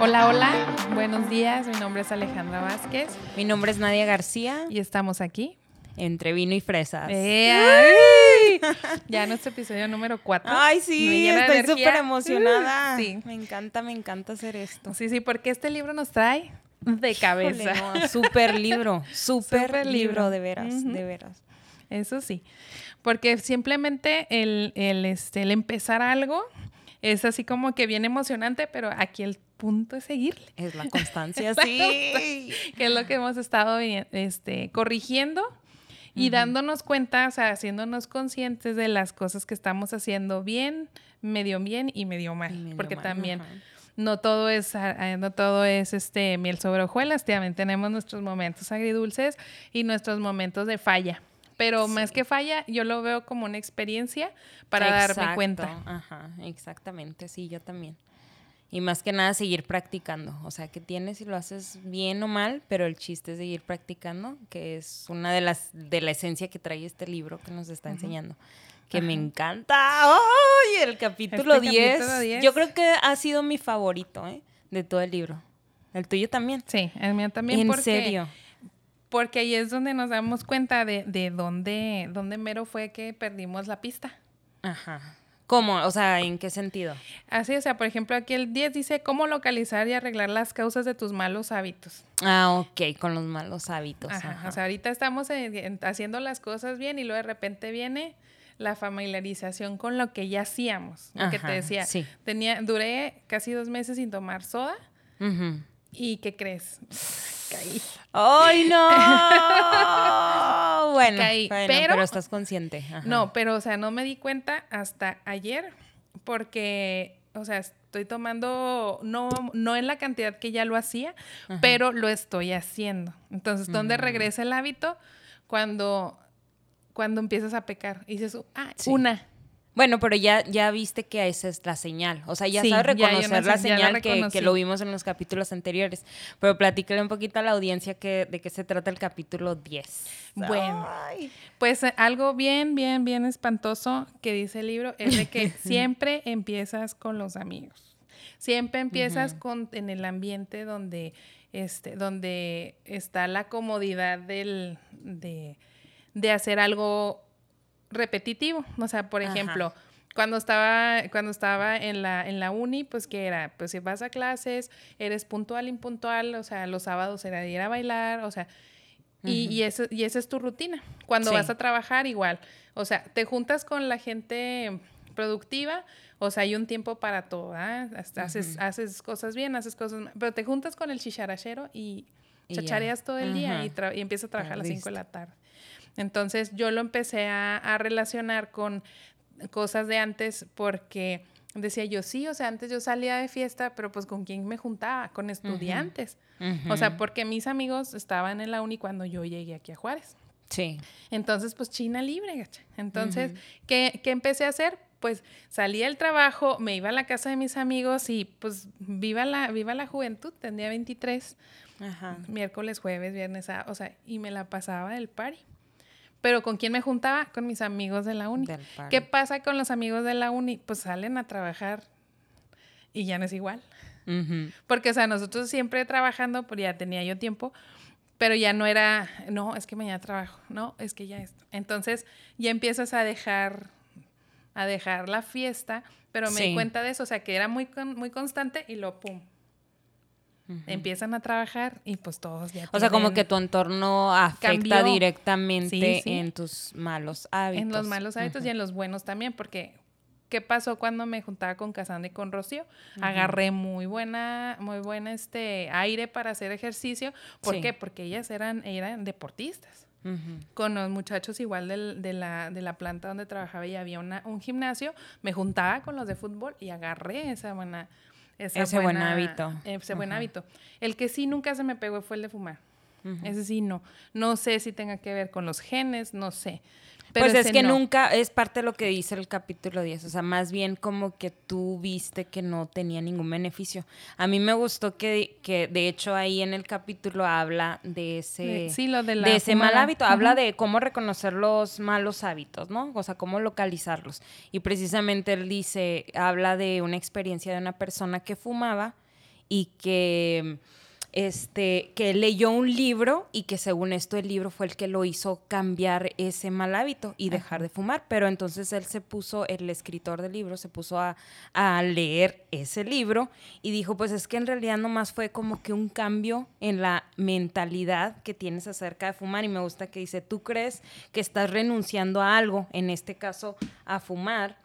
Hola, hola, buenos días. Mi nombre es Alejandra Vázquez Mi nombre es Nadia García, y estamos aquí. entre vino y fresas. ¡Eh, ay! Ya nuestro episodio número 4. Ay, sí, estoy súper emocionada. Sí. Me encanta, me encanta hacer esto. Sí, sí, porque este libro nos trae de cabeza. No, Súper libro, Súper libro. de veras, de veras. Eso sí. Porque simplemente el, el, este, el empezar algo es así como que bien emocionante, pero aquí el punto es seguirle. Es la constancia, sí. que es lo que hemos estado este, corrigiendo y dándonos cuenta, o sea, haciéndonos conscientes de las cosas que estamos haciendo bien, medio bien y medio mal. Y medio porque mal, también. No todo es, ah, ah, no todo es este miel sobre hojuelas, también tenemos nuestros momentos agridulces y nuestros momentos de falla. Pero más que falla, yo lo veo como una experiencia para darme cuenta. Ajá, exactamente, sí, yo también. Y más que nada seguir practicando. O sea, que tienes y lo haces bien o mal, pero el chiste es seguir practicando, que es una de las de la esencia que trae este libro que nos está enseñando. Que me encanta. ¡Ay! El capítulo Este 10. capítulo 10. Yo creo que ha sido mi favorito, ¿eh? De todo el libro. El tuyo también. Sí, el mío también. en porque, serio. Porque ahí es donde nos damos cuenta de, de dónde, dónde mero fue que perdimos la pista. Ajá. ¿Cómo? O sea, ¿en qué sentido? Así, o sea, por ejemplo, aquí el 10 dice cómo localizar y arreglar las causas de tus malos hábitos. Ah, ok, con los malos hábitos. Ajá, ajá. O sea, ahorita estamos en- en- haciendo las cosas bien y luego de repente viene la familiarización con lo que ya hacíamos. Lo que te Ajá, decía. sí. Tenía, duré casi dos meses sin tomar soda. Ujú. ¿Y qué crees? Caí. ¡Ay, no! bueno, Caí, bueno, pero- pero, estás consciente. ajá. No, pero, o sea, no me di cuenta hasta ayer porque, o sea, estoy tomando, no, no en la cantidad que ya lo hacía, pero lo estoy haciendo. Entonces, ¿dónde Mm. regresa el hábito? Cuando, cuando empiezas a pecar. Y dices, ah, Sí. una. Bueno, pero ya, ya viste que esa es la señal. O sea, ya Sí, sabes ya reconocer la señal que, lo vimos en los capítulos anteriores. Pero platícale un poquito a la audiencia que, de qué se trata el capítulo 10. Bueno. Ay. Pues eh, algo bien, bien, bien espantoso que dice el libro es de que siempre empiezas con los amigos. Siempre empiezas con en el ambiente donde este donde está la comodidad del de, de hacer algo repetitivo, o sea, por Ajá. ejemplo, cuando estaba cuando estaba en la en la uni, pues que era, pues si vas a clases, eres puntual, impuntual, o sea, los sábados era ir a bailar, o sea, y, y, eso, y esa es tu rutina. Cuando Sí. vas a trabajar, igual. O sea, te juntas con la gente productiva, o sea, hay un tiempo para todo, ¿ah? Haces, haces cosas bien, haces cosas mal, pero te juntas con el chicharachero y chachareas todo el día y, y empiezas a trabajar a las 5 de la tarde. Entonces, yo lo empecé a, a relacionar con cosas de antes porque decía yo, sí, o sea, antes yo salía de fiesta, pero pues con quién me juntaba, con estudiantes. O sea, porque mis amigos estaban en la uni cuando yo llegué aquí a Juárez. Sí. Entonces, pues China libre, gacha. Entonces, ¿qué, qué empecé a hacer? Pues salía del trabajo, me iba a la casa de mis amigos y pues viva la, viva la juventud, tenía 23, Ajá. miércoles, jueves, viernes, sábado, o sea, y me la pasaba del party. Pero ¿con quién me juntaba? Con mis amigos de la uni. ¿Qué pasa con los amigos de la uni? Pues salen a trabajar y ya no es igual. Porque, o sea, nosotros siempre trabajando, pues ya tenía yo tiempo, pero ya no era, no, es que mañana trabajo, no, es que ya esto. Entonces, ya empiezas a dejar, a dejar la fiesta, pero me di cuenta de eso, o sea, que era muy, con- muy constante y lo pum. Empiezan a trabajar y pues todos ya O sea, como que tu entorno afecta Cambió. directamente Sí, sí. en tus malos hábitos. En los malos hábitos y en los buenos también, porque ¿qué pasó cuando me juntaba con Casandra y con Rocío? Agarré muy buena, muy buena este aire para hacer ejercicio. ¿Por Sí. qué? Porque ellas eran, eran deportistas. Con los muchachos igual del- de, la, de la planta donde trabajaba y había una- un gimnasio, me juntaba con los de fútbol y agarré esa buena... Ese buen hábito. Ese buen hábito. El que sí nunca se me pegó fue el de fumar. Ese sí no. No sé si tenga que ver con los genes, no sé. Pues es que nunca es parte de lo que dice el capítulo 10, o sea, más bien como que tú viste que no tenía ningún beneficio. A mí me gustó que, que de hecho ahí en el capítulo habla de ese, sí, lo de, de ese mal hábito, habla de cómo reconocer los malos hábitos, ¿no? O sea, cómo localizarlos. Y precisamente él dice, habla de una experiencia de una persona que fumaba y que este, que leyó un libro y que según esto el libro fue el que lo hizo cambiar ese mal hábito y dejar de fumar. Pero entonces él se puso, el escritor del libro se puso a, a, leer ese libro y dijo, pues es que en realidad nomás fue como que un cambio en la mentalidad que tienes acerca de fumar. Y me gusta que dice, tú crees que estás renunciando a algo, en este caso a fumar,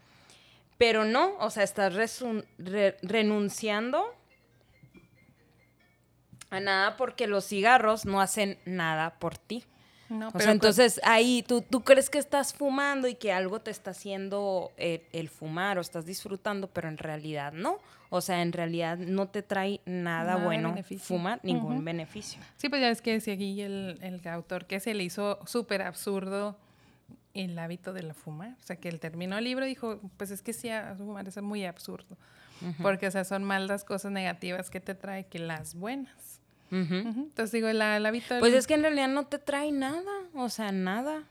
pero no, o sea, estás renunciando a nada porque los cigarros no hacen nada por ti. No, o sea, entonces ahí tú, tú crees que estás fumando y que algo te está haciendo el, fumar o estás disfrutando, pero en realidad no. O sea, en realidad no te trae nada, bueno fumar, ningún beneficio. Sí, pues ya es que decía aquí el, el autor que se le hizo súper absurdo el hábito de la fumar. O sea, que él terminó el libro y dijo, pues es que sí, fumar es muy absurdo. Porque, o sea, son más las cosas negativas que te trae que las buenas. Entonces digo, el, hábito... Pues es que en realidad no te trae nada, o sea, nada.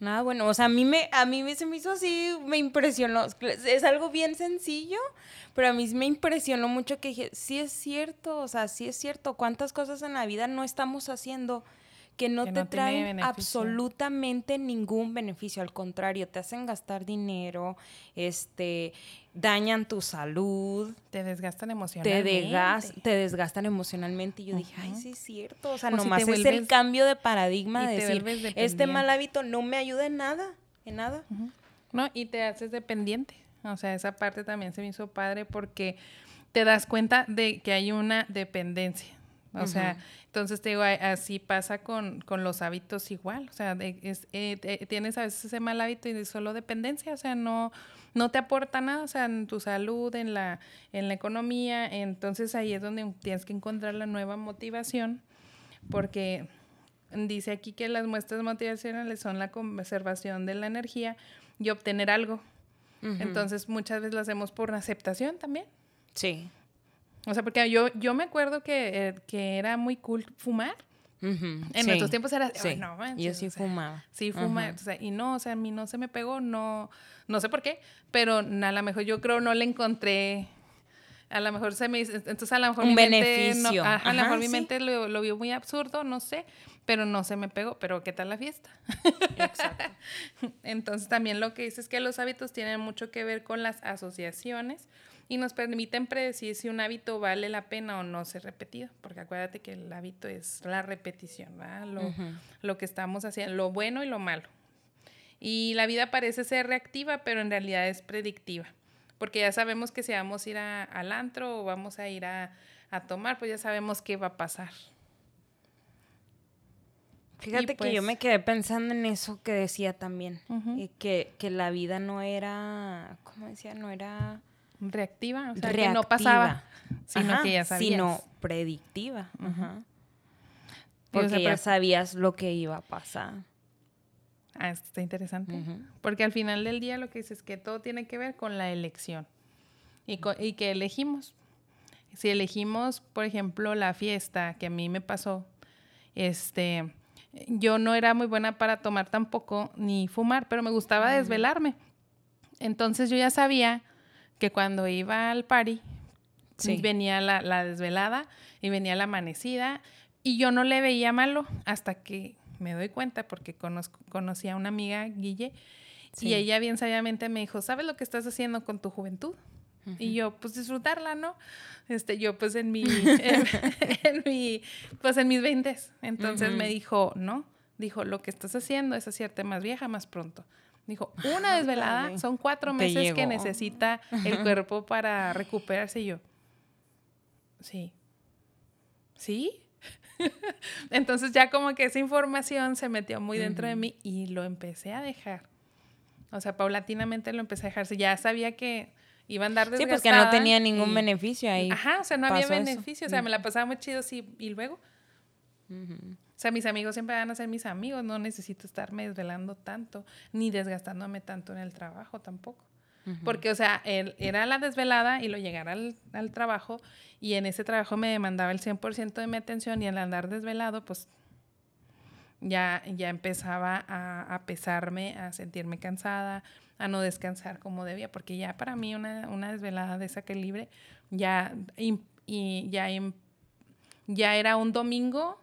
Nada bueno, o sea, a mí me a mí se me hizo así, me impresionó. Es algo bien sencillo, pero a mí me impresionó mucho que dije, sí es cierto, o sea, sí es cierto, cuántas cosas en la vida no estamos haciendo que no te traen absolutamente ningún beneficio, al contrario, te hacen gastar dinero, este, dañan tu salud. Te desgastan emocionalmente. Te, te desgastan emocionalmente. Y yo dije, ay, sí es cierto. O sea, nomás es el cambio de paradigma de decir, este mal hábito no me ayuda en nada, en nada. No, y te haces dependiente. O sea, esa parte también se me hizo padre porque te das cuenta de que hay una dependencia. O sea, entonces te digo, así pasa con, los hábitos igual. O sea, eh, tienes a veces ese mal hábito y de solo dependencia. O sea, no, no te aporta nada, o sea, en tu salud, en la, en la economía. Entonces ahí es donde tienes que encontrar la nueva motivación, porque dice aquí que las muestras motivacionales son la conservación de la energía y obtener algo. Entonces muchas veces lo hacemos por aceptación también. Sí. O sea, porque yo, yo me acuerdo que, eh, que era muy cool fumar. En nuestros tiempos era, sí. no Yo sí fumaba. Sí, fumaba. y no, o sea, a mí no se me pegó, no, no sé por qué, pero a lo mejor yo creo no le encontré, a lo mejor se me entonces a lo mejor un mi beneficio. Mente a lo mejor mi mente lo, lo, vio muy absurdo, no sé, pero no se me pegó, pero ¿qué tal la fiesta? Exacto. entonces también lo que dice es que los hábitos tienen mucho que ver con las asociaciones y nos permiten predecir si un hábito vale la pena o no ser repetido, porque acuérdate que el hábito es la repetición, ¿verdad? Lo, lo que estamos haciendo, lo bueno y lo malo. Y la vida parece ser reactiva, pero en realidad es predictiva, porque ya sabemos que si vamos a ir a, al antro o vamos a ir a, a tomar, pues ya sabemos qué va a pasar. Fíjate que yo me pues quedé pensando en eso que decía también, que, que, la vida no era, ¿cómo decía? No era reactiva, o sea, que no pasaba, sino que ya sabías. Sino predictiva, Porque ya sabías lo que iba a pasar. Ah, esto está interesante. Porque al final del día lo que dices es que todo tiene que ver con la elección y, y que elegimos. Si elegimos, por ejemplo, la fiesta que a mí me pasó, este, yo no era muy buena para tomar tampoco ni fumar, pero me gustaba desvelarme. Entonces yo ya sabía que cuando iba al party, venía la, desvelada y venía la amanecida y yo no le veía malo hasta que me doy cuenta porque conozco, conocí a una amiga, Guille, y ella bien sabiamente me dijo, ¿sabes lo que estás haciendo con tu juventud? Y yo, pues disfrutarla, ¿no? Este, yo pues en mi, en, mi, pues en mis veintes. Entonces me dijo, no, dijo, lo que estás haciendo es hacerte más vieja más pronto. Dijo, una desvelada son cuatro meses que necesita el cuerpo para recuperarse. Y yo, sí. ¿Sí? Entonces ya como que esa información se metió muy dentro de mí y lo empecé a dejar. O sea, paulatinamente lo empecé a dejar. Ya sabía que iba a andar desgastada. Sí, porque no tenía ningún beneficio ahí. Ajá, o sea, no había beneficio. O sea, me la pasaba muy chido sí, y luego O sea, mis amigos siempre van a ser mis amigos, no necesito estarme desvelando tanto, ni desgastándome tanto en el trabajo tampoco. Porque, o sea, él era la desvelada y lo llegara al, al, trabajo y en ese trabajo me demandaba el 100% de mi atención y al andar desvelado, pues ya, ya empezaba a, a, pesarme, a sentirme cansada, a no descansar como debía, porque ya para mí una, una desvelada de ese calibre ya, y, ya, ya era un domingo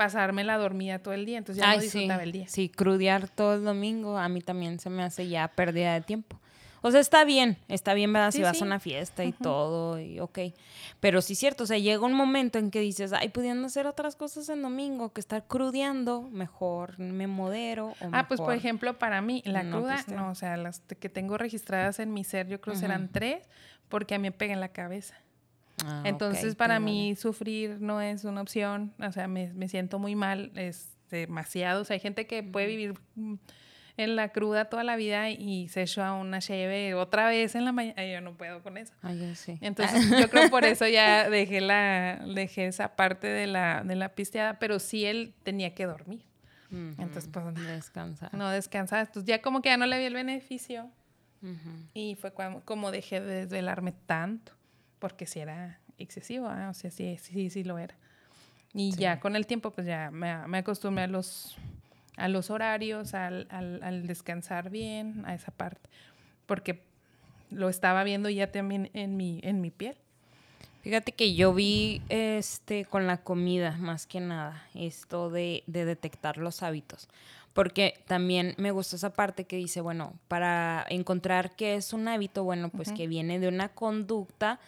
pasarme la dormida todo el día, entonces ya no disfrutaba el día. Sí, crudear todo el domingo a mí también se me hace ya pérdida de tiempo. O sea, está bien, está bien, ¿verdad? si vas a una fiesta y todo, y ok. Pero sí es cierto, o sea, llega un momento en que dices, ay, pudiendo hacer otras cosas en domingo que estar crudeando, mejor me modero. ah, pues por ejemplo, para mí, la cruda, no, o sea, las que tengo registradas en mi ser, yo creo que serán tres, porque a mí me pega en la cabeza. Ah, Entonces, para mí, sufrir no es una opción, o sea, me, me siento muy mal, es demasiado, o sea, hay gente que puede vivir mm, en la cruda toda la vida y se echó una cheve otra vez en la mañana. Yo no puedo con eso. Ay, sí. Entonces, yo creo por eso ya dejé, la, dejé esa parte de la, de la pisteada, pero sí él tenía que dormir. Entonces, pues. Descansar. No descansar. Entonces, ya como que ya no le vi el beneficio. Y fue como dejé de desvelarme tanto, porque si era excesivo, o sea, sí, sí, sí lo era. Y ya con el tiempo, pues ya me, me acostumbré a los a los horarios, al, al, descansar bien, a esa parte, porque lo estaba viendo ya también en mi, en mi piel. Fíjate que yo vi este con la comida, más que nada, esto de, de detectar los hábitos. Porque también me gusta esa parte que dice, bueno, para encontrar qué es un hábito, bueno, pues que viene de una conducta,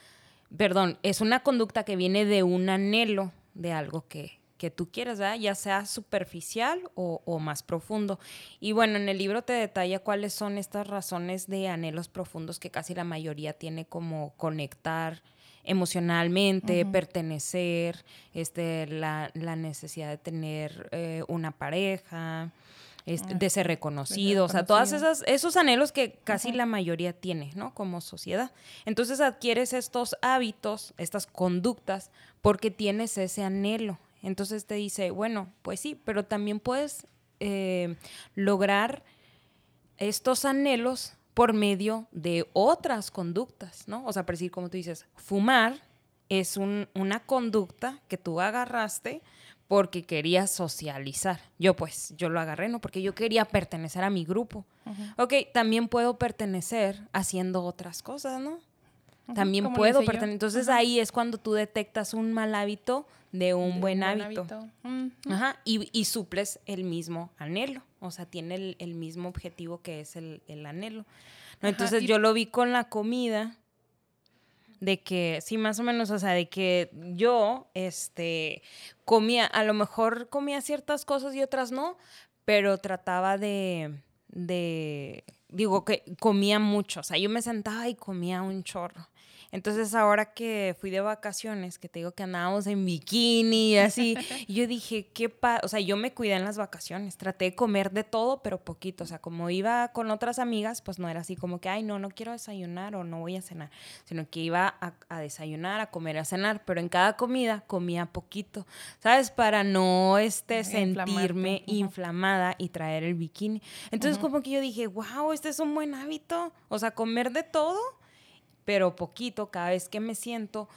perdón, es una conducta que viene de un anhelo de algo que, que tú quieras, ya sea superficial o, más profundo. Y bueno, en el libro te detalla cuáles son estas razones de anhelos profundos que casi la mayoría tiene como conectar emocionalmente, pertenecer, este, la, necesidad de tener eh, una pareja, este, de ser reconocido, o sea, todas esas esos anhelos que casi la mayoría tiene, ¿no? Como sociedad. Entonces adquieres estos hábitos, estas conductas porque tienes ese anhelo. Entonces te dice, bueno, pues sí, pero también puedes eh, lograr estos anhelos por medio de otras conductas, ¿no? O sea, por decir, como tú dices, fumar es una conducta que tú agarraste porque querías socializar. Yo pues, yo lo agarré, ¿no? Porque yo quería pertenecer a mi grupo. Ok, también puedo pertenecer haciendo otras cosas, ¿no? También puedo pertenecer. Entonces ahí es cuando tú detectas un mal hábito de un, buen, hábito. Ajá, y, suples el mismo anhelo. O sea, tiene el, mismo objetivo que es el, anhelo. ¿no? Entonces yo lo vi con la comida, de que, sí, más o menos, o sea, de que yo, este, comía, a lo mejor comía ciertas cosas y otras no, pero trataba de, de, digo, que comía mucho. O sea, yo me sentaba y comía un chorro. Entonces ahora que fui de vacaciones, que te digo que andábamos en bikini y así, yo dije, qué pa o sea, yo me cuidé en las vacaciones, traté de comer de todo, pero poquito, o sea, como iba con otras amigas, pues no era así como que, ay, no, no quiero desayunar o no voy a cenar, sino que iba a, desayunar, a comer, a cenar, pero en cada comida comía poquito, ¿sabes? Para no este, sentirme inflamada y traer el bikini. Entonces como que yo dije, wow, este es un buen hábito, o sea, comer de todo pero poquito cada vez que me siento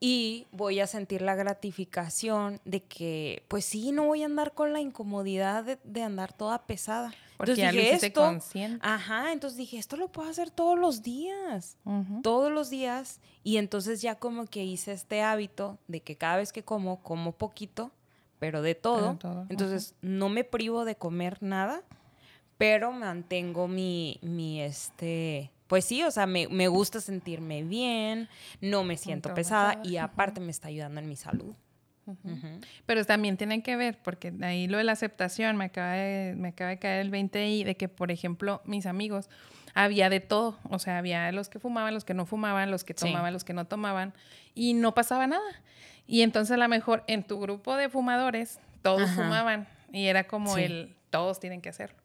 y voy a sentir la gratificación de que, pues sí, no voy a andar con la incomodidad de, andar toda pesada. Porque entonces dije, esto, consciente. Ajá, entonces dije, esto lo puedo hacer todos los días, todos los días. Y entonces ya como que hice este hábito de que cada vez que como, como poquito, pero de todo. Entonces no me privo de comer nada, pero mantengo mi, mi, este, pues sí, o sea, me, gusta sentirme bien, no me siento pesada y aparte me está ayudando en mi salud. Pero también tiene que ver, porque ahí lo de la aceptación, me acaba de, me acaba de caer el 20 y de que, por ejemplo, mis amigos, había de todo, o sea, había los que fumaban, los que no fumaban, los que tomaban, los que no tomaban, y no pasaba nada. Y entonces a lo mejor en tu grupo de fumadores, todos fumaban, y era como el, todos tienen que hacerlo.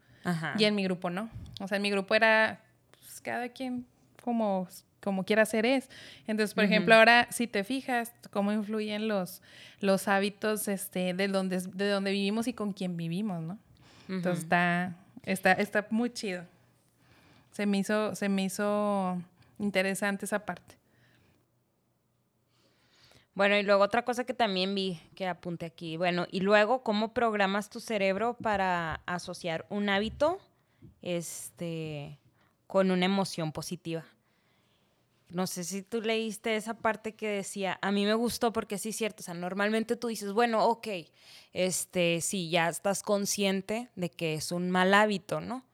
Y en mi grupo no. O sea, en mi grupo era cada quien como como quiera hacer es. Entonces, por ejemplo, ahora si te fijas cómo influyen los, los hábitos este, de, donde, de donde vivimos y con quién vivimos, ¿no? Entonces está, está, está muy chido. Se me hizo, se me hizo interesante esa parte. Bueno, y luego otra cosa que también vi que apunte aquí. Bueno, y luego, ¿cómo programas tu cerebro para asociar un hábito este, con una emoción positiva? No sé si tú leíste esa parte que decía, a mí me gustó porque sí es cierto, o sea, normalmente tú dices, bueno, ok, este, sí, ya estás consciente de que es un mal hábito, ¿no?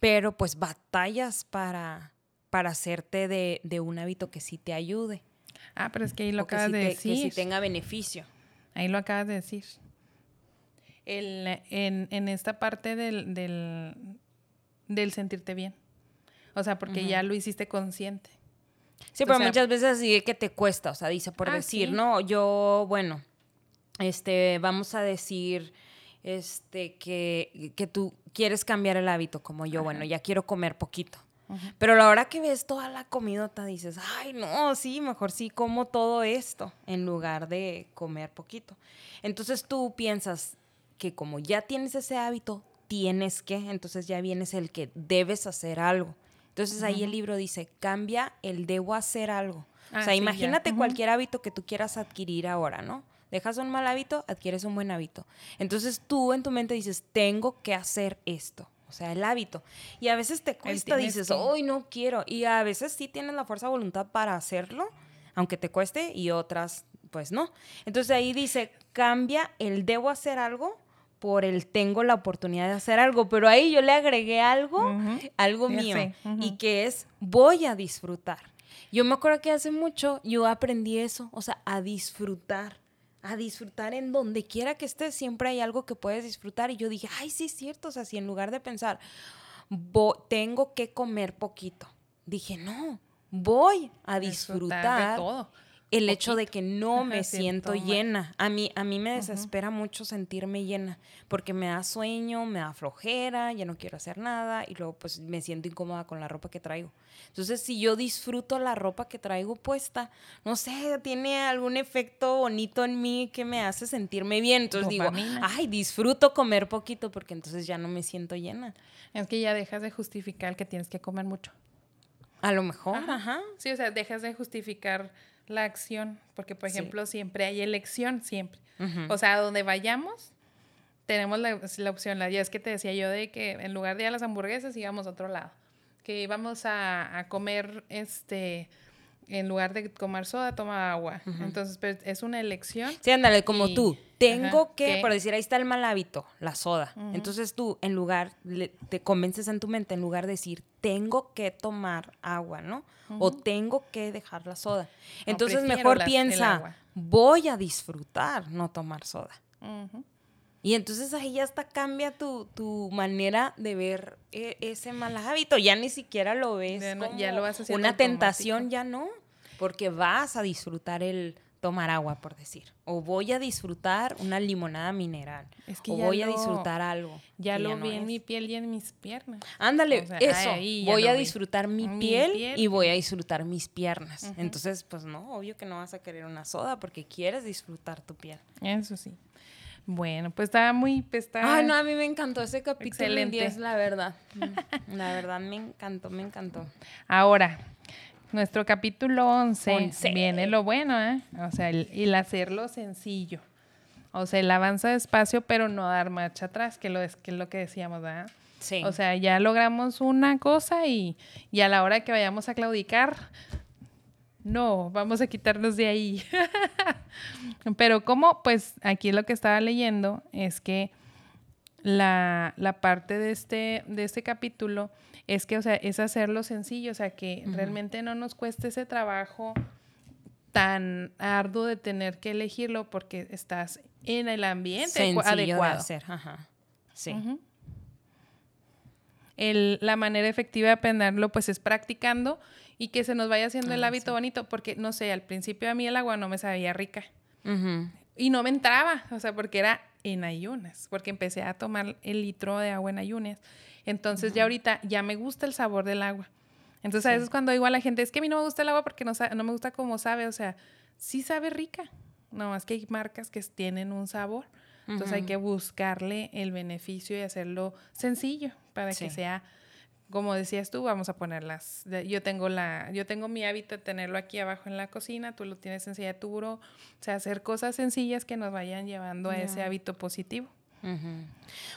Pero pues batallas para, para hacerte de, de un hábito que sí te ayude. Ah, pero es que ahí lo acabas de decir. Que sí tenga beneficio. Ahí lo acabas de decir. El, en, en, esta parte del, del, del, sentirte bien. O sea, porque ya lo hiciste consciente. Sí, pero muchas veces así que te cuesta, o sea, dice por ah, decir, no, yo, bueno, este, vamos a decir, este, que, que tú quieres cambiar el hábito, como yo, bueno, ya quiero comer poquito. Pero a la hora que ves toda la comidota dices, ay, no, sí, mejor sí como todo esto en lugar de comer poquito. Entonces tú piensas que como ya tienes ese hábito, tienes que, entonces ya vienes el que debes hacer algo. Entonces ahí el libro dice, cambia el debo hacer algo. o sea, ah, imagínate cualquier hábito que tú quieras adquirir ahora, ¿no? Dejas un mal hábito, adquieres un buen hábito. Entonces tú en tu mente dices, tengo que hacer esto. O sea, el hábito. Y a veces te cuesta, dices, hoy no quiero. Y a veces sí tienes la fuerza de voluntad para hacerlo, aunque te cueste, y otras, pues no. Entonces ahí dice, cambia el debo hacer algo por el tengo la oportunidad de hacer algo, pero ahí yo le agregué algo, algo mío, y que es voy a disfrutar. Yo me acuerdo que hace mucho yo aprendí eso, o sea, a disfrutar, a disfrutar en donde quiera que estés, siempre hay algo que puedes disfrutar. Y yo dije, ay, sí es cierto, o sea, si en lugar de pensar, tengo que comer poquito, dije, no, voy a disfrutar, de todo el hecho de que no me siento llena. A mí, a mí me desespera mucho sentirme llena, porque me da sueño, me da flojera, ya no quiero hacer nada y luego pues me siento incómoda con la ropa que traigo. Entonces, si yo disfruto la ropa que traigo puesta, no sé, tiene algún efecto bonito en mí que me hace sentirme bien. Entonces digo, ay, disfruto comer poquito porque entonces ya no me siento llena. Es que ya dejas de justificar que tienes que comer mucho. A lo mejor, ajá. Sí, o sea, dejas de justificar la acción, porque por ejemplo siempre hay elección, siempre. O sea, donde vayamos, tenemos la, opción. La, ya es que te decía yo de que en lugar de ir a las hamburguesas íbamos a otro lado, que íbamos a, a comer este en lugar de tomar soda, toma agua. Entonces, pues, es una elección. Sí, ándale, como tú. Tengo que, por decir, ahí está el mal hábito, la soda. Entonces tú, en lugar, te convences en tu mente, en lugar de decir, tengo que tomar agua, ¿no? O tengo que dejar la soda. Entonces, mejor piensa, voy a disfrutar no tomar soda. Y entonces ahí ya hasta cambia tu, tu manera de ver e, ese mal hábito. Ya ni siquiera lo ves ya lo vas una tentación, ya no. Porque vas a disfrutar el tomar agua, por decir. O voy a disfrutar una limonada mineral. o voy a disfrutar algo. Ya lo vi en mi piel y en mis piernas. Ándale, eso. voy a disfrutar mi, piel, y voy a disfrutar mis piernas. Entonces, pues no, obvio que no vas a querer una soda porque quieres disfrutar tu piel. Eso sí. Bueno, pues estaba muy... Ay, no, a mí me encantó ese capítulo Excelente. en la verdad. Mm, la verdad me encantó, me encantó. Ahora, nuestro capítulo 11, viene lo bueno, ¿eh? O sea, el, hacerlo sencillo. O sea, el avanza despacio, pero no dar marcha atrás, que, lo es, que es lo que decíamos, ¿verdad? Sí. O sea, ya logramos una cosa y, y a la hora que vayamos a claudicar, no, vamos a quitarnos de ahí. Pero como, pues aquí lo que estaba leyendo es que la, parte de este, de este capítulo es que, o sea, es hacerlo sencillo, o sea, que realmente no nos cueste ese trabajo tan arduo de tener que elegirlo porque estás en el ambiente adecuado. hacer. Ajá. Sí. la manera efectiva de aprenderlo, pues es practicando y que se nos vaya haciendo el ah, hábito bonito, porque no sé, al principio a mí el agua no me sabía rica. Y no me entraba, o sea, porque era en ayunas, porque empecé a tomar el litro de agua en ayunas. Entonces ya ahorita ya me gusta el sabor del agua. Entonces a veces cuando digo a la gente, es que a mí no me gusta el agua porque no, no me gusta cómo sabe, o sea, sí sabe rica, no más que hay marcas que tienen un sabor. Entonces hay que buscarle el beneficio y hacerlo sencillo para que sea como decías tú, vamos a ponerlas. Yo tengo la, yo tengo mi hábito de tenerlo aquí abajo en la cocina, tú lo tienes en silla de turo, o sea, hacer cosas sencillas que nos vayan llevando a ese hábito positivo.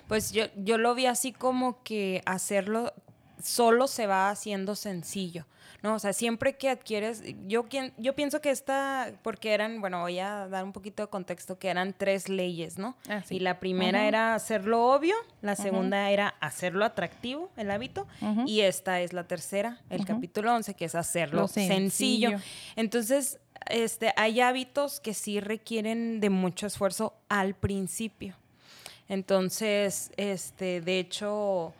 Pues yo, yo lo vi así como que hacerlo solo se va haciendo sencillo. ¿no? O sea, siempre que adquieres, yo, yo pienso que esta, porque eran, bueno, voy a dar un poquito de contexto, que eran tres leyes, ¿no? Ah, y la primera era hacerlo obvio, la segunda era hacerlo atractivo, el hábito, y esta es la tercera, el capítulo 11, que es hacerlo sencillo. Entonces, este, hay hábitos que sí requieren de mucho esfuerzo al principio. Entonces, este, de hecho,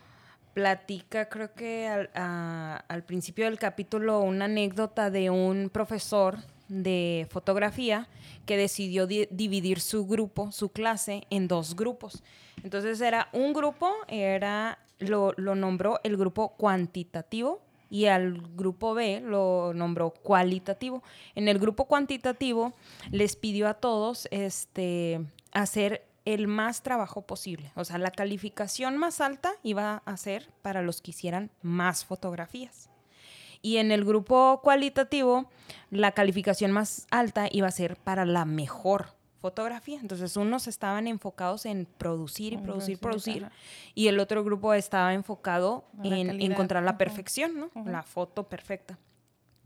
platica, creo que al, principio del capítulo, una anécdota de un profesor de fotografía que decidió dividir su grupo, su clase, en dos grupos. Entonces era un grupo, era, lo, lo nombró el grupo cuantitativo y al grupo B lo nombró cualitativo. En el grupo cuantitativo les pidió a todos este, hacer el más trabajo posible. O sea, la calificación más alta iba a ser para los que hicieran más fotografías. Y en el grupo cualitativo, la calificación más alta iba a ser para la mejor fotografía. Entonces, unos estaban enfocados en producir y producir, producir, y el otro grupo estaba enfocado en encontrar la perfección, ¿no? La foto perfecta.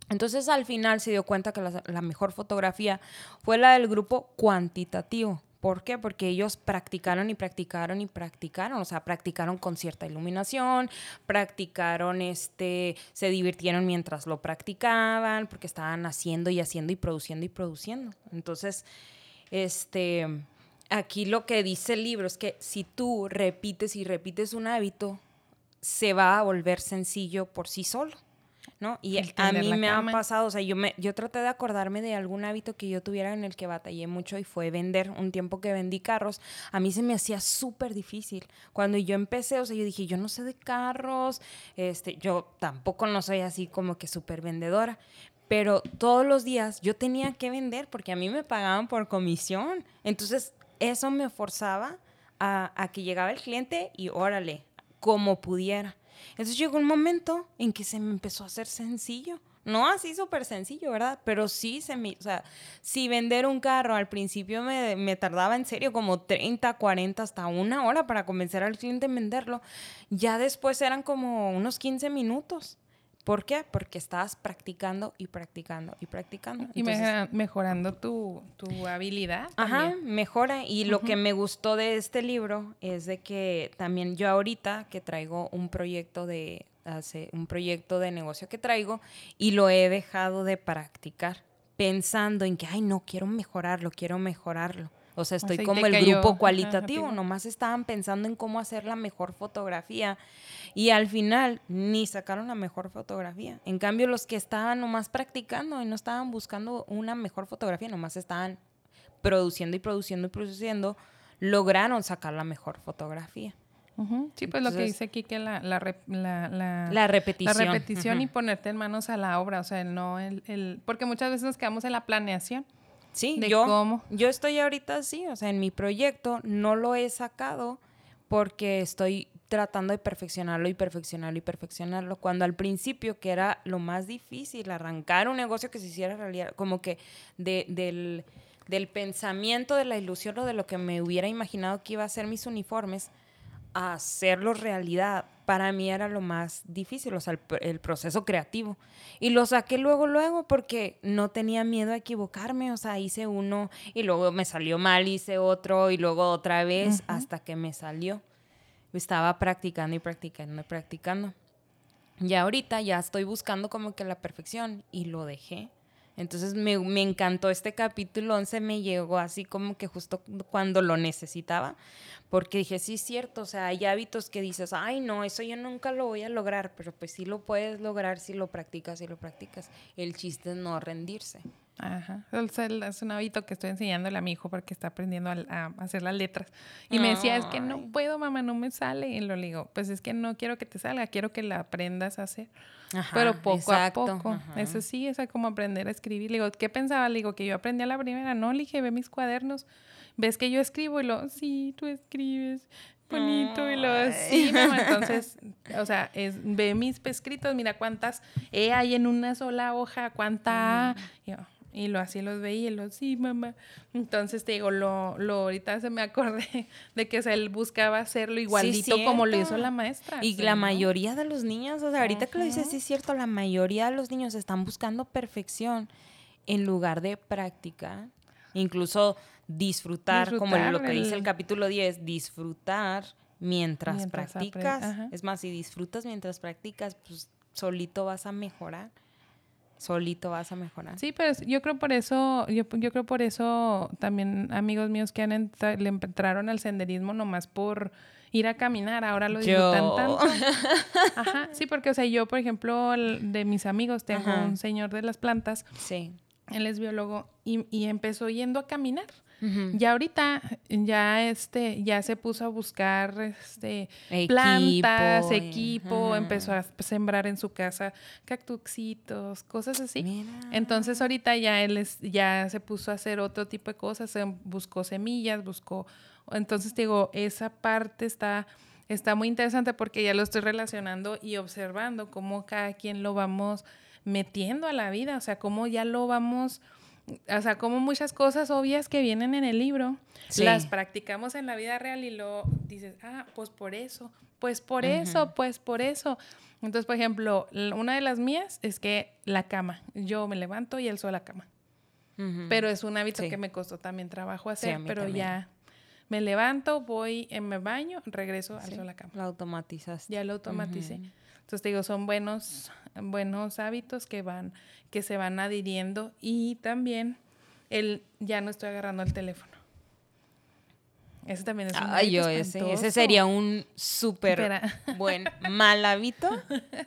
Entonces, al final se dio cuenta que la mejor fotografía fue la del grupo cuantitativo ¿Por qué? Porque ellos practicaron y practicaron y practicaron, o sea, practicaron con cierta iluminación, practicaron, este, se divirtieron mientras lo practicaban, porque estaban haciendo y haciendo y produciendo y produciendo. Entonces, este, aquí lo que dice el libro es que si tú repites y repites un hábito, se va a volver sencillo por sí solo. ¿No? Y a mí me ha pasado, o sea, yo, me, yo traté de acordarme de algún hábito que yo tuviera en el que batallé mucho y fue vender. Un tiempo que vendí carros, a mí se me hacía súper difícil. Cuando yo empecé, o sea, yo dije, yo no sé de carros, este, yo tampoco no soy así como que súper vendedora, pero todos los días yo tenía que vender porque a mí me pagaban por comisión. Entonces, eso me forzaba a, a que llegaba el cliente y órale, como pudiera. Entonces llegó un momento en que se me empezó a hacer sencillo. No así súper sencillo, ¿verdad? Pero sí se me, o sea, si vender un carro al principio me, me, tardaba en serio como 30, 40, hasta una hora para convencer al cliente en venderlo, ya después eran como unos 15 minutos. ¿Por qué? Porque estabas practicando y practicando y practicando. Y mejorando tu, habilidad. Ajá, mejora. Y lo que me gustó de este libro es de que también yo ahorita que traigo un proyecto de, hace, un proyecto de negocio que traigo y lo he dejado de practicar pensando en que, ay, no, quiero mejorarlo, quiero mejorarlo. O sea, estoy como el grupo cualitativo, nomás estaban pensando en cómo hacer la mejor fotografía y al final ni sacaron la mejor fotografía. En cambio, los que estaban nomás practicando y no estaban buscando una mejor fotografía, nomás estaban produciendo y produciendo y produciendo, lograron sacar la mejor fotografía. Sí, pues lo que dice aquí que la, la, la, repetición. La repetición y ponerte en manos a la obra, o sea, no el, el, porque muchas veces nos quedamos en la planeación. Sí, yo, yo estoy ahorita así, o sea, en mi proyecto no lo he sacado porque estoy tratando de perfeccionarlo y perfeccionarlo y perfeccionarlo, cuando al principio, que era lo más difícil, arrancar un negocio que se hiciera realidad, como que de, del, del pensamiento, de la ilusión o de lo que me hubiera imaginado que iba a ser mis uniformes, a hacerlo realidad, para mí era lo más difícil, o sea, el, proceso creativo. Y lo saqué luego, luego, porque no tenía miedo a equivocarme, o sea, hice uno y luego me salió mal, hice otro y luego otra vez hasta que me salió. Estaba practicando y practicando y practicando. Y ahorita ya estoy buscando como que la perfección y lo dejé. Entonces me, me, encantó este capítulo 11, me llegó así como que justo cuando lo necesitaba, porque dije, sí es cierto, o sea, hay hábitos que dices, ay no, eso yo nunca lo voy a lograr, pero pues sí lo puedes lograr si lo practicas, si lo practicas. El chiste es no rendirse. Ajá. Es un hábito que estoy enseñándole a mi hijo porque está aprendiendo a, hacer las letras. Y me decía, es que no puedo, mamá, no me sale. Y lo digo, pues es que no quiero que te salga, quiero que la aprendas a hacer. Pero poco a poco. Eso sí, es como aprender a escribir. Le digo, ¿qué pensaba? Le digo, que yo aprendí a la primera. No, le dije, ve mis cuadernos. ¿Ves que yo escribo? Y lo, sí, tú escribes bonito y lo sí, mamá. Entonces, o sea, es, ve mis escritos, mira cuántas E hay en una sola hoja, cuánta A. Y, lo así los veía y lo, sí, mamá. Entonces te digo, lo, lo ahorita se me acordé de que él buscaba hacerlo igualito como lo hizo la maestra. Y la mayoría de los niños, o sea, ahorita que lo dices, sí es cierto, la mayoría de los niños están buscando perfección en lugar de práctica. Incluso disfrutar, como lo que dice el capítulo 10, disfrutar mientras, practicas. Es más, si disfrutas mientras practicas, pues solito vas a mejorar. Solito vas a mejorar. Sí, pero yo creo por eso, yo, yo creo por eso también amigos míos que han le entraron al senderismo nomás por ir a caminar, ahora lo disfrutan tanto. Ajá, sí, porque, o sea, yo, por ejemplo, de mis amigos, tengo un señor de las plantas. Sí. Él es biólogo y, y empezó yendo a caminar. Ya ahorita ya este ya se puso a buscar este plantas, equipo, empezó a sembrar en su casa cactuxitos, cosas así. Entonces ahorita ya él ya se puso a hacer otro tipo de cosas, buscó semillas, buscó entonces digo, esa parte está está muy interesante porque ya lo estoy relacionando y observando cómo cada quien lo vamos metiendo a la vida, o sea, cómo ya lo vamos o sea, como muchas cosas obvias que vienen en el libro, las practicamos en la vida real y lo dices, ah, pues por eso, pues por eso, pues por eso. Entonces, por ejemplo, una de las mías es que la cama, yo me levanto y alzo la cama. Pero es un hábito que me costó también trabajo hacer, pero ya me levanto, voy, en me baño, regreso, alzo la cama. Lo automatizas. Ya lo automaticé. Entonces, te digo, son buenos, buenos hábitos que van que se van adhiriendo y también el ya no estoy agarrando el teléfono. Ese también es un Ay, yo ese, ese sería un súper buen mal hábito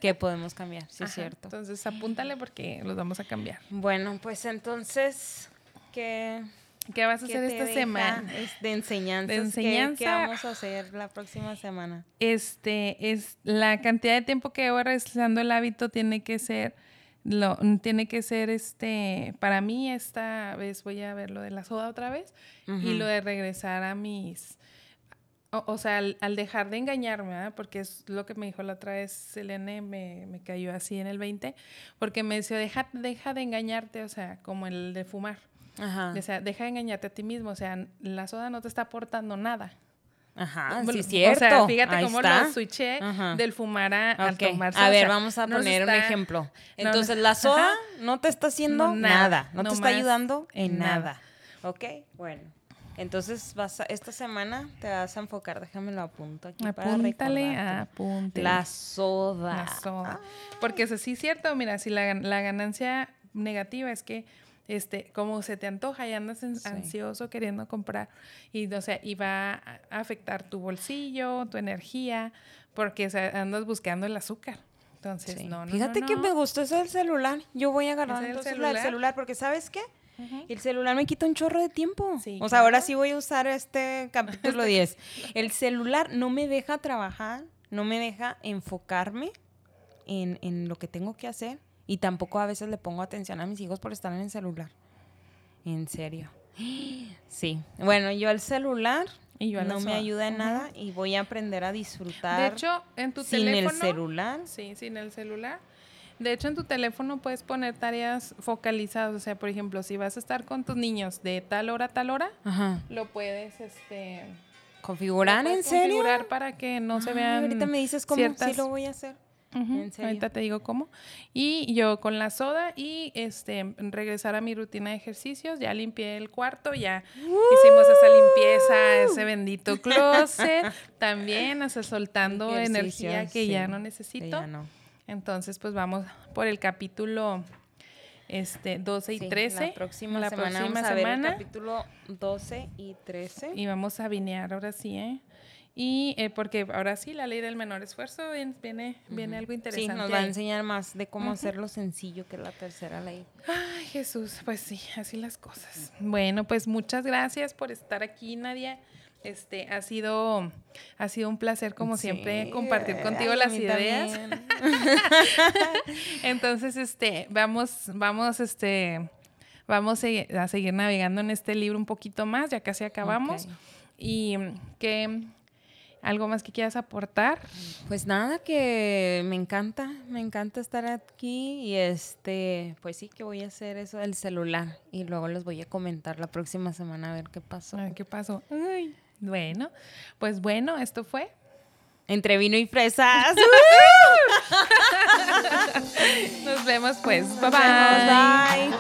que podemos cambiar, sí es cierto. Entonces apúntale porque los vamos a cambiar. Bueno, pues entonces, ¿qué, ¿Qué vas a hacer esta semana? De enseñanza. De enseñanza. ¿Qué, vamos a hacer la próxima semana? Este, es la cantidad de tiempo que voy realizando el hábito tiene que ser lo, tiene que ser este, para mí esta vez voy a ver lo de la soda otra vez y lo de regresar a mis, o, sea, al, dejar de engañarme, porque es lo que me dijo la otra vez Selene, me, me cayó así en el 20, porque me decía, deja, deja de engañarte, o sea, como el de fumar. O sea, deja de engañarte a ti mismo, o sea, la soda no te está aportando nada. Ajá, sí, cierto. O sea, fíjate cómo lo switché del fumar a, al tomarse. A ver, vamos a poner un ejemplo. Entonces, la soda no te está haciendo nada, no, te está ayudando en nada. ¿Ok? Bueno. Entonces, vas esta semana te vas a enfocar, déjame lo apunto aquí Apúntale, apúntale. La soda. La soda. Porque eso sí es cierto, mira, si la, la ganancia negativa es que este, como se te antoja y andas ansioso queriendo comprar y, o sea, y va a afectar tu bolsillo, tu energía, porque andas buscando el azúcar. Entonces, no, no, Fíjate que me gustó eso del celular. Yo voy a agarrar el celular? celular porque ¿sabes qué? El celular me quita un chorro de tiempo. o sea, ahora sí voy a usar este capítulo 10. El celular no me deja trabajar, no me deja enfocarme en, en lo que tengo que hacer. Y tampoco a veces le pongo atención a mis hijos por estar en el celular. En serio. Sí. Bueno, yo el celular y yo no me ayuda en nada y voy a aprender a disfrutar. De hecho, en tu sin teléfono. Sin el celular. Sí, sin el celular. De hecho, en tu teléfono puedes poner tareas focalizadas. O sea, por ejemplo, si vas a estar con tus niños de tal hora a tal hora, lo puedes, este. ¿Configurar en serio? Configurar para que no se vean. Ahorita me dices cómo sí lo voy a hacer. Ahorita te digo cómo. Y yo con la soda y este regresar a mi rutina de ejercicios, ya limpié el cuarto, ya hicimos esa limpieza, ese bendito closet, también, o sea, soltando energía que ya no necesito. Entonces, pues vamos por el capítulo este 12 y 13. La próxima la semana próxima semana. el capítulo 12 y 13. Y vamos a vinear ahora sí, ¿eh? Y eh, porque ahora sí, la ley del menor esfuerzo viene, viene, algo interesante. Sí, nos va a enseñar más de cómo hacerlo sencillo que la tercera ley. Ay, Jesús, pues sí, así las cosas. Bueno, pues muchas gracias por estar aquí, Nadia. Este, ha sido, ha sido un placer, como siempre, compartir contigo las ideas. Entonces, este, vamos, vamos, este, vamos a seguir navegando en este libro un poquito más, ya casi acabamos. Y que ¿Algo más que quieras aportar? Pues nada, que me encanta, me encanta estar aquí y este, pues sí que voy a hacer eso del celular y luego les voy a comentar la próxima semana a ver qué pasó. A ver qué pasó. bueno, pues bueno, esto fue entre vino y fresas. Nos vemos pues. bye. bye.